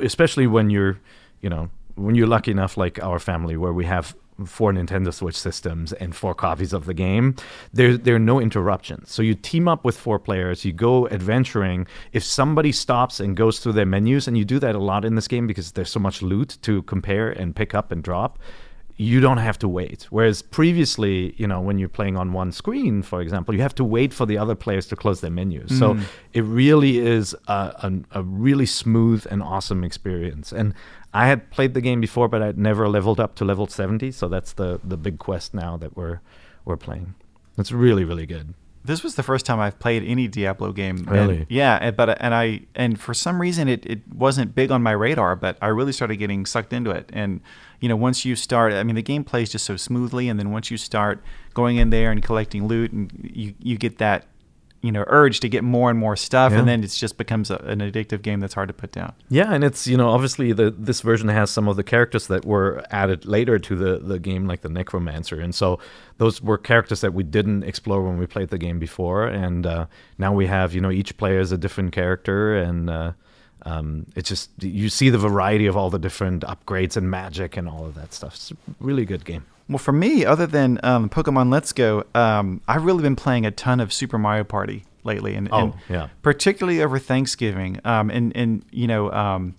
especially when you're, you know, when you're lucky enough, like our family, where we have four Nintendo Switch systems and four copies of the game, there there are no interruptions. So you team up with four players, you go adventuring. If somebody stops and goes through their menus, and you do that a lot in this game because there's so much loot to compare and pick up and drop, you don't have to wait. Whereas previously, you know, when you're playing on one screen, for example, you have to wait for the other players to close their menus. So mm. it really is a, a, a really smooth and awesome experience. And I had played the game before, but I'd never leveled up to level 70. So that's the, the big quest now that we're we're playing. It's really really good. this was the first time I've played any Diablo game. and- Really? yeah, and- but and I and for some reason it, it wasn't big on my radar, but I really started getting sucked into it. And you know, once you start, I mean, the game plays just so smoothly, and then once you start going in there and collecting loot, and you you get that you know urge to get more and more stuff, Yeah. and then it just becomes a, an addictive game that's hard to put down. Yeah, and it's you know obviously the this version has some of the characters that were added later to the the game, like the Necromancer, and so those were characters that we didn't explore when we played the game before, and uh, now we have you know each player is a different character, and uh, um, it's just you see the variety of all the different upgrades and magic and all of that stuff. It's a really good game. Well, for me, other than um, Pokemon Let's Go, um, I've really been playing a ton of Super Mario Party lately, and, and Oh, yeah. particularly over Thanksgiving. Um, and and you know, um,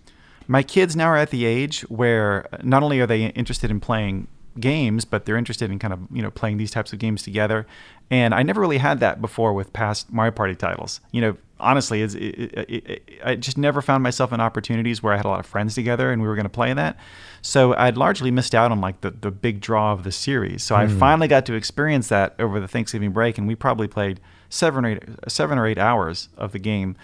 my kids now are at the age where not only are they interested in playing games, but they're interested in kind of you know playing these types of games together. And I never really had that before with past Mario Party titles. You know, honestly, it's, it, it, it, I just never found myself in opportunities where I had a lot of friends together and we were going to play that. So I'd largely missed out on like the, the big draw of the series. So I finally got to experience that over the Thanksgiving break, and we probably played seven or eight, seven or eight hours of the game,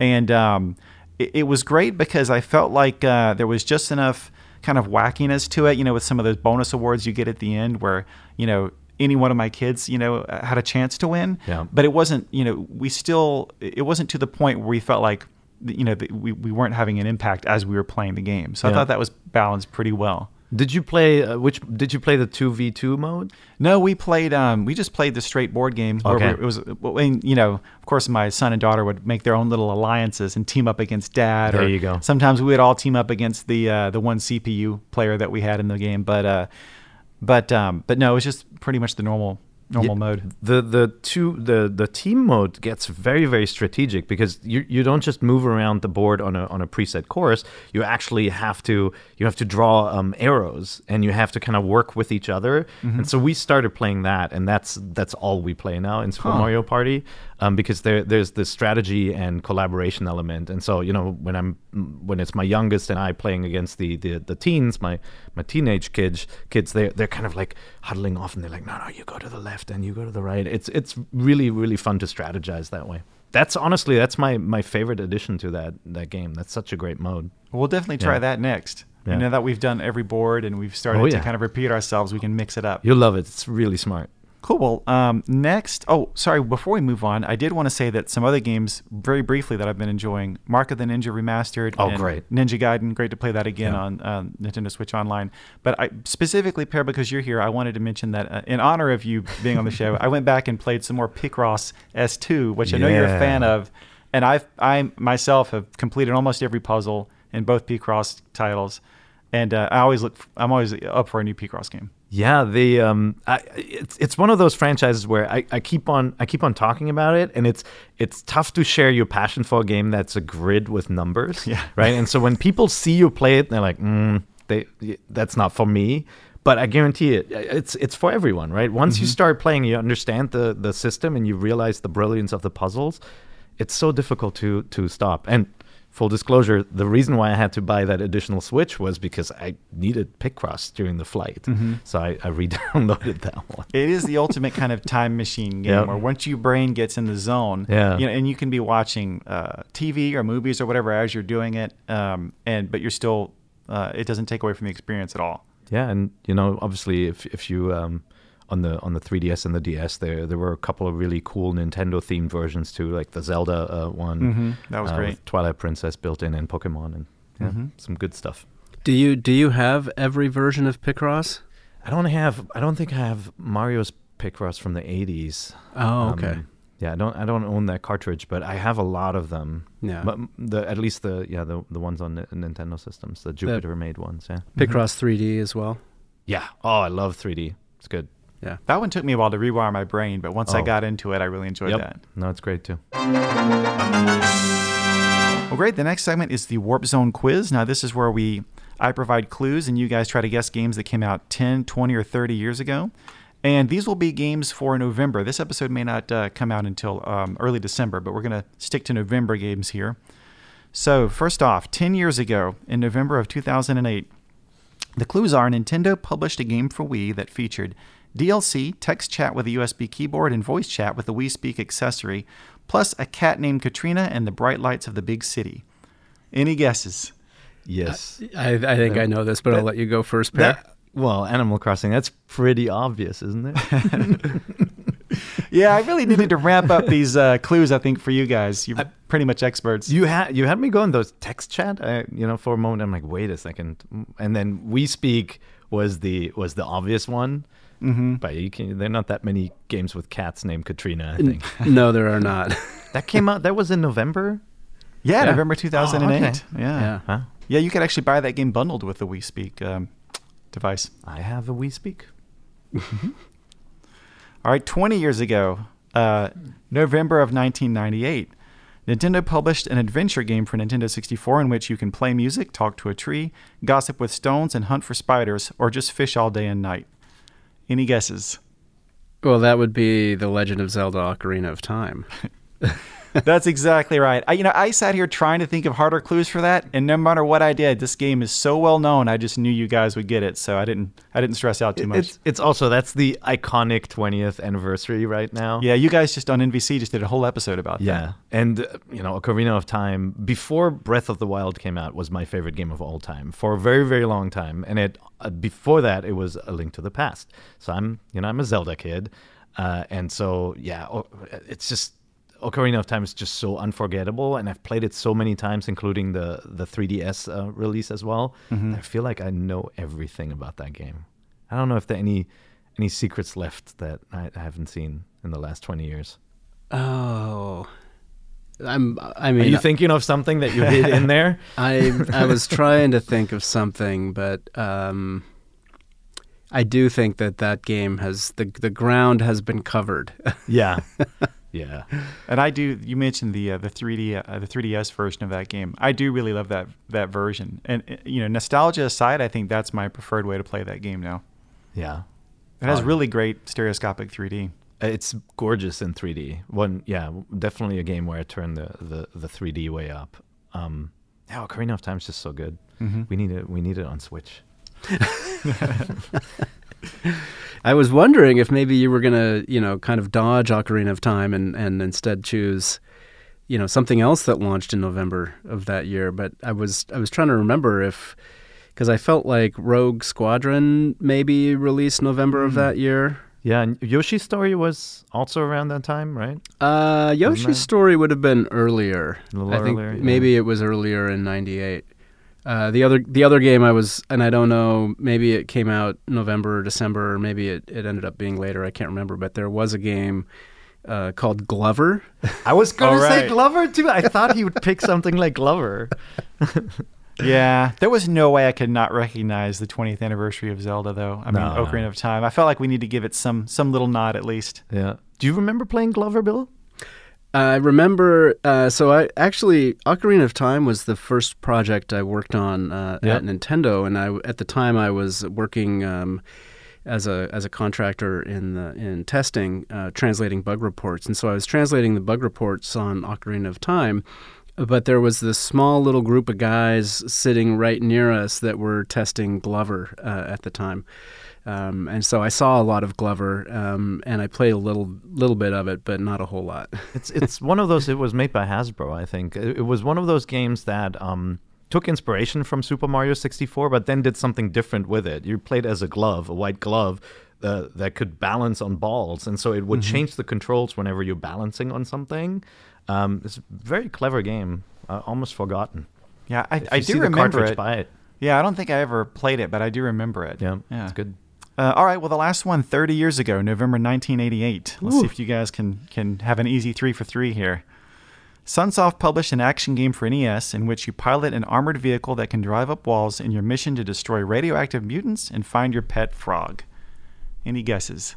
and um, it, it was great because I felt like uh, there was just enough kind of wackiness to it. You know, with some of those bonus awards you get at the end, where you know any one of my kids, you know, had a chance to win. Yeah. But it wasn't, you know, we still, it wasn't to the point where we felt like, you know, we, we weren't having an impact as we were playing the game. So I thought that was balanced pretty well. Did you play uh, which? Did you play the two v two mode? No, we played. Um, we just played the straight board game. Okay. it was, and, you know, of course, my son and daughter would make their own little alliances and team up against dad. There or you go. Sometimes we would all team up against the uh, the one CPU player that we had in the game. But uh, but um, but no, it was just pretty much the normal normal Yeah, mode. The the two the the team mode gets very very strategic because you you don't just move around the board on a on a preset course. You actually have to you have to draw um, arrows and you have to kind of work with each other. Mm-hmm. And so we started playing that, and that's that's all we play now in Super Huh. Mario Party. um, because there there's this strategy and collaboration element. And so you know when I'm when it's my youngest and I playing against the the, the teens, my my teenage kids kids they they're kind of like huddling off and they're like, no no, you go to the left and you go to the right. It's it's really really fun to strategize that way. That's honestly that's my my favorite addition to that that game. That's such a great mode. We'll definitely try Yeah. that next. Yeah. You know that we've done every board and we've started Oh, to kind of repeat ourselves. We can mix it up. You'll love it. It's really smart. Cool. Well, um, next. Oh, sorry. Before we move on, I did want to say that some other games, very briefly, that I've been enjoying: Mark of the Ninja Remastered. Oh, great. Ninja Gaiden. Great to play that again Yeah. on uh, Nintendo Switch Online. But I specifically, Peer, because you're here, I wanted to mention that uh, in honor of you being on the show, I went back and played some more Picross S2, which I know you're a fan of, and I've I myself have completed almost every puzzle in both Picross titles, and uh, I always look. I'm always up for a new Picross game. Yeah, the um, I, it's it's one of those franchises where I, I keep on I keep on talking about it, and it's it's tough to share your passion for a game that's a grid with numbers, Yeah. right? And so when people see you play it, they're like, mm, they that's not for me. But I guarantee it, it's it's for everyone, right? Once you start playing, you understand the the system, and you realize the brilliance of the puzzles. It's so difficult to to stop. And full disclosure, the reason why I had to buy that additional Switch was because I needed Picross during the flight. So I, I re-downloaded that one. It is the ultimate kind of time machine game Yep. where once your brain gets in the zone, Yeah. you know, and you can be watching uh, TV or movies or whatever as you're doing it, um, and but you're still, uh, it doesn't take away from the experience at all. Yeah, and you know, obviously, if if you um, on the on the 3DS and the DS, there there were a couple of really cool Nintendo themed versions too, like the Zelda uh, one. Mhm, that was uh, great. with Twilight Princess built in and Pokemon, and yeah, Mhm. some good stuff. Do you do you have every version of Picross? I don't have. I don't think I have Mario's Picross from the 80s. Oh, okay. Um, yeah, I don't. I don't own that cartridge, but I have a lot of them. Yeah. But the at least the yeah the the ones on Ni- Nintendo systems, the Jupiter made ones. Yeah. Picross 3D as well. Yeah. Oh, I love 3D. It's good. Yeah. That one took me a while to rewire my brain, but once I Oh. got into it, I really enjoyed yep. that. No, it's great too. Well, great. The next segment is the Warp Zone quiz. Now, this is where we I provide clues and you guys try to guess games that came out 10, 20, or 30 years ago. And these will be games for November. This episode may not uh, come out until um, early December, but we're going to stick to November games here. So, first off, 10 years ago, in November of 2008, the clues are Nintendo published a game for Wii that featured DLC, text chat with a USB keyboard, and voice chat with the Wii Speak accessory, plus a cat named Katrina and the bright lights of the big city. Any guesses? Yes. I, I think I know this, but I'll let you go first, Pat. That, well, Animal Crossing, that's pretty obvious, isn't it? Yeah, I really needed to ramp up these uh, clues. I think for you guys, you're pretty much experts. you had you had me going those text chat, I, you know, for a moment. I'm like, wait a second, and then Wii Speak was the was the obvious one. Mm-hmm. But you can, there are not that many games with cats named Katrina. I think no, there are not. that came out. That was in November. yeah, Yeah. November 2008. Oh, okay. Yeah. yeah. Huh? Yeah, you could actually buy that game bundled with the Wii Speak um, device. I have a Wii Speak. All right, 20 years ago, uh, November of 1998, Nintendo published an adventure game for Nintendo 64 in which you can play music, talk to a tree, gossip with stones, and hunt for spiders, or just fish all day and night. Any guesses? Well, that would be The Legend of Zelda Ocarina of Time. That's exactly right. I, you know, I sat here trying to think of harder clues for that, and no matter what I did, this game is so well known. I just knew you guys would get it, so I didn't. I didn't stress out too much. It's it's also that's the iconic 20th anniversary right now. yeah, you guys just on NBC just did a whole episode about that. Yeah, and uh, you know, Ocarina of Time before Breath of the Wild came out was my favorite game of all time for a very very long time, and it uh, before that it was A Link to the Past. So I'm you know I'm a Zelda kid, uh, and so yeah, it's just Ocarina of Time is just so unforgettable, and I've played it so many times, including the the 3DS uh, release as well. I feel like I know everything about that game. I don't know if there are any any secrets left that I, I haven't seen in the last 20 years. Oh. I'm I mean, Are you thinking of something that you hid in there? I I was trying to think of something, but um, I do think that that game has the the ground has been covered. Yeah. Yeah. And I do. You mentioned the uh, the 3D uh, the 3DS version of that game. I do really love that that version. And uh, you know, nostalgia aside, I think that's my preferred way to play that game now. Yeah. It has Oh. really great stereoscopic 3D. It's gorgeous in 3D. One, yeah, definitely a game where I turn the the, the 3D way up. Um, yeah, Ocarina of Time is just so good. We need it. We need it on Switch. I was wondering if maybe you were gonna, you know, kind of dodge Ocarina of Time and and instead choose, you know, something else that launched in November of that year. But I was I was trying to remember if because I felt like Rogue Squadron maybe released November of that year. Yeah, and Yoshi's Story was also around that time, right? Uh, Yoshi's Story would have been earlier. I think earlier, yeah. maybe it was earlier in '98. Uh, the other the other game I was, and I don't know, maybe it came out November or December, or maybe it, it ended up being later. I can't remember, but there was a game uh, called Glover. I was gonna All say. Glover too. I thought he would pick something like Glover. Yeah, there was no way I could not recognize the 20th anniversary of Zelda, though. I mean, No. Ocarina of Time. I felt like we need to give it some some little nod at least. Yeah. Do you remember playing Glover, Bill? I remember. Uh, so I actually Ocarina of Time was the first project I worked on uh, Yeah. at Nintendo, and I at the time I was working um, as a as a contractor in the in testing, uh, translating bug reports, and so I was translating the bug reports on Ocarina of Time. But there was this small little group of guys sitting right near us that were testing Glover uh, at the time. Um, and so I saw a lot of Glover, um, and I played a little little bit of it, but not a whole lot. It's it's one of those. It was made by Hasbro, I think. It, it was one of those games that um, took inspiration from Super Mario 64, but then did something different with it. You played as a glove, a white glove. Uh, that could balance on balls, and so it would change the controls whenever you're balancing on something. Um, it's a very clever game, uh, almost forgotten. Yeah, I, If I do see the remember cartridge, it. buy it. Yeah, I don't think I ever played it, but I do remember it. Yeah, yeah. it's good. Uh, all right, well, the last one 30 years ago, November 1988. Let's see if you guys can can have an easy three for three here. Sunsoft published an action game for NES in which you pilot an armored vehicle that can drive up walls in your mission to destroy radioactive mutants and find your pet frog. Any guesses?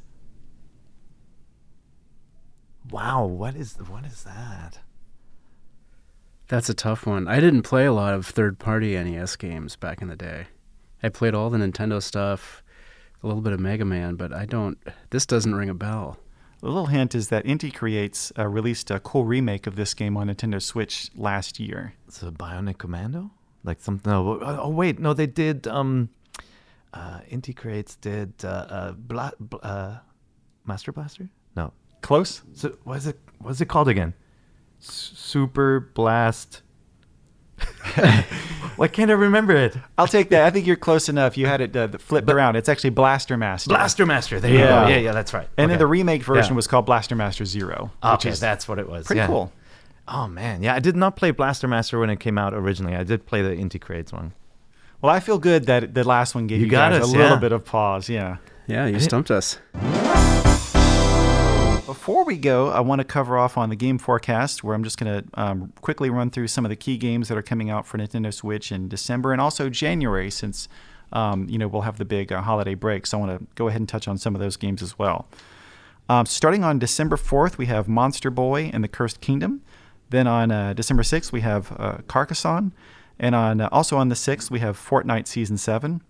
Wow, what is what is that? That's a tough one. I didn't play a lot of third-party NES games back in the day. I played all the Nintendo stuff, a little bit of Mega Man, but I don't. This doesn't ring a bell. A little hint is that Inti Creates uh, released a cool remake of this game on Nintendo Switch last year. It's a Bionic Commando, like something. No, oh, oh, wait, no, they did. Um, uh, Inti Creates did uh, uh, Bla- Bl- uh, Master Blaster. No, Close? so what is it? What's it called again? S- Super Blast. Why can't I remember it? I'll take that. I think you're close enough. You had it uh, flipped around. It's actually Blaster Master. Blaster Master. There you Yeah. go. Yeah, yeah, that's right. And then the remake version Yeah. was called Blaster Master Zero. which Okay, is that's what it was. pretty yeah. cool. Oh man, yeah, I did not play Blaster Master when it came out originally. I did play the Inti Creates one. Well, I feel good that the last one gave You you, got guys us, a little yeah. bit of pause. Yeah. Yeah, you stumped us. Before we go, I want to cover off on the game forecast, where I'm just going to um, quickly run through some of the key games that are coming out for Nintendo Switch in December and also January, since um, you know we'll have the big uh, holiday break. So I want to go ahead and touch on some of those games as well. Um, starting on December 4th, we have Monster Boy and the Cursed Kingdom. Then on uh, December 6th, we have uh, Carcassonne. And on uh, also on the 6th, we have Fortnite Season 7.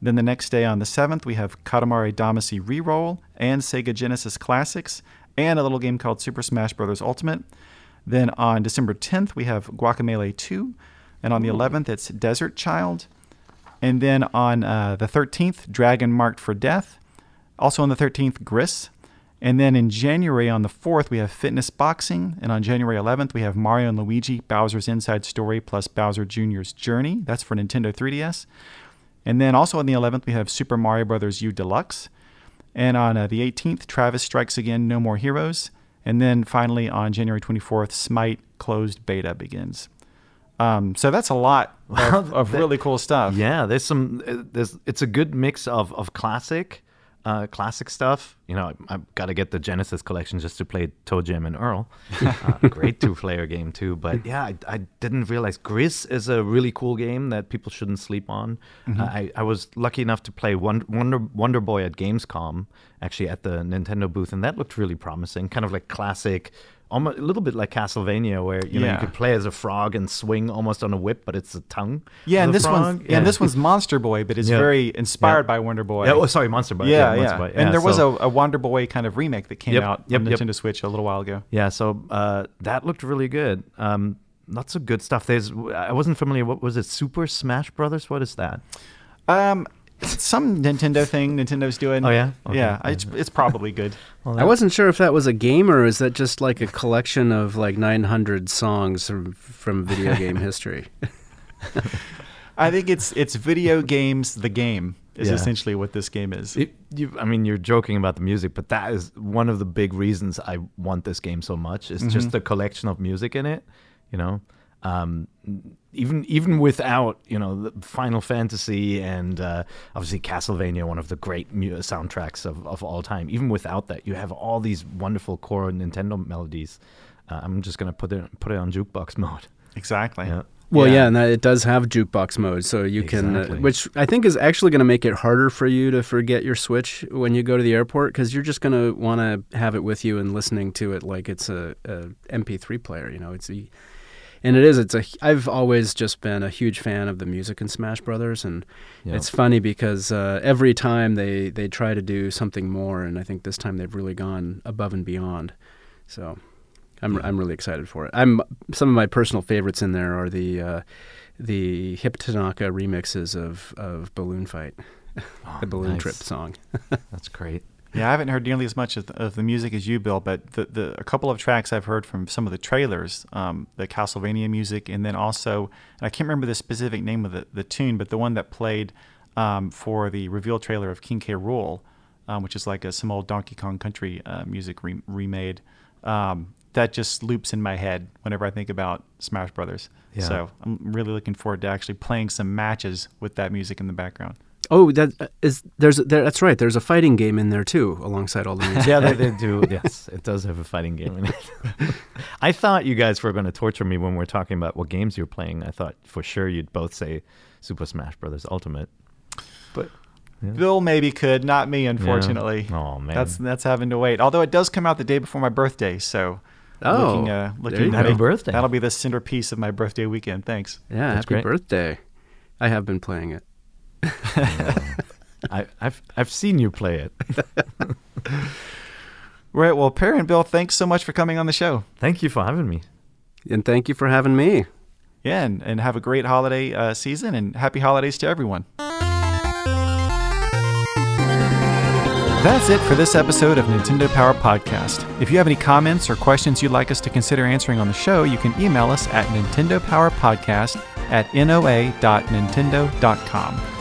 Then the next day on the 7th, we have Katamari Damacy Reroll and Sega Genesis Classics and a little game called Super Smash Bros. Ultimate. Then on December 10th, we have Guacamelee 2. And on the 11th, it's Desert Child. And then on uh, the 13th, Dragon Marked for Death. Also on the 13th, Gris. And then in January on the 4th, we have Fitness Boxing. And on January 11th, we have Mario and Luigi Bowser's Inside Story plus Bowser Jr.'s Journey. That's for Nintendo 3DS. And then also on the 11th, we have Super Mario Bros. U Deluxe. And on uh, the 18th, Travis Strikes Again No More Heroes. And then finally on January 24th, Smite Closed Beta begins. Um, so that's a lot of, of really cool stuff. Yeah, there's some. uh, There's it's a good mix of of classic, uh, classic stuff. You know, I, I've got to get the Genesis collection just to play ToeJam and Earl. uh, great two-player game too. But yeah, I, I didn't realize Gris is a really cool game that people shouldn't sleep on. Uh, I, I was lucky enough to play Wonder, Wonder Wonder Boy at Gamescom, actually at the Nintendo booth, and that looked really promising. Kind of like classic almost a little bit like Castlevania, where you know you could play as a frog and swing almost on a whip, but it's a tongue. Yeah, and this frog. one's yeah. and this one's Monster Boy, but it's Yeah. very inspired Yeah. by Wonder Boy. Yeah, oh, sorry, Monster Boy. yeah, Monster yeah. Boy. And there was a, a Wonder Boy kind of remake that came Yep, out yep, on yep. Nintendo Switch a little while ago. Yeah, so uh, that looked really good. Um, lots of good stuff. There's I wasn't familiar. What was it? Super Smash Brothers. What is that? Um, some Nintendo thing Nintendo's doing. Oh, yeah? Okay. yeah. It's, it's probably good. Well, I wasn't sure if that was a game or is that just like a collection of like 900 songs from, from video game history. I think it's it's video games. The game is Yeah. essentially what this game is. It, you, I mean, you're joking about the music, but that is one of the big reasons I want this game so much. It's just the collection of music in it. You know, um, even even without you know the Final Fantasy and uh, obviously Castlevania, one of the great mu- soundtracks of, of all time. Even without that, you have all these wonderful core Nintendo melodies. Uh, I'm just gonna put it put it on jukebox mode. exactly. Yeah. Well, Yeah. yeah, and that, it does have jukebox mode, so you can, Exactly. uh, which I think is actually going to make it harder for you to forget your Switch when you go to the airport because you're just going to want to have it with you and listening to it like it's a, a MP3 player. You know, it's a, and it is. It's a. I've always just been a huge fan of the music in Smash Brothers, and Yeah. it's funny because uh, every time they they try to do something more, and I think this time they've really gone above and beyond. So. I'm, I'm really excited for it. I'm some of my personal favorites in there are the uh, the Hip Tanaka remixes of, of Balloon Fight, the Balloon nice. Trip song. That's great. Yeah, I haven't heard nearly as much of the, of the music as you, Bill, but the, the a couple of tracks I've heard from some of the trailers, um, the Castlevania music, and then also, and I can't remember the specific name of the, the tune, but the one that played um, for the reveal trailer of King K. Rool, um, which is like a, some old Donkey Kong Country uh, music re- remade. Um, that just loops in my head whenever I think about Smash Brothers. Yeah. So I'm really looking forward to actually playing some matches with that music in the background. Oh, that uh, there's there, that's right. There's a fighting game in there too, alongside all the music. yeah, they, they do. Yes, it does have a fighting game in it. I thought you guys were going to torture me when we're talking about what games you're playing. I thought for sure you'd both say Super Smash Brothers Ultimate. But Bill maybe could, not me, unfortunately. Oh, man. that's that's having to wait. Although it does come out the day before my birthday, so Oh, looking, uh, there looking you that'll- Happy birthday. That'll be the centerpiece of my birthday weekend. Thanks. yeah, That's happy great. birthday! I have been playing it. I, I've I've seen you play it. Right. Well, Perry and Bill, thanks so much for coming on the show. Thank you for having me. And thank you for having me. Yeah, and, and have a great holiday uh, season and happy holidays to everyone. That's it for this episode of Nintendo Power Podcast. If you have any comments or questions you'd like us to consider answering on the show, you can email us at Nintendo Power Podcast at noa.nintendo.com.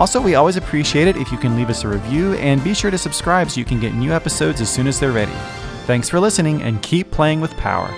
Also, we always appreciate it if you can leave us a review and be sure to subscribe so you can get new episodes as soon as they're ready. Thanks for listening and keep playing with power.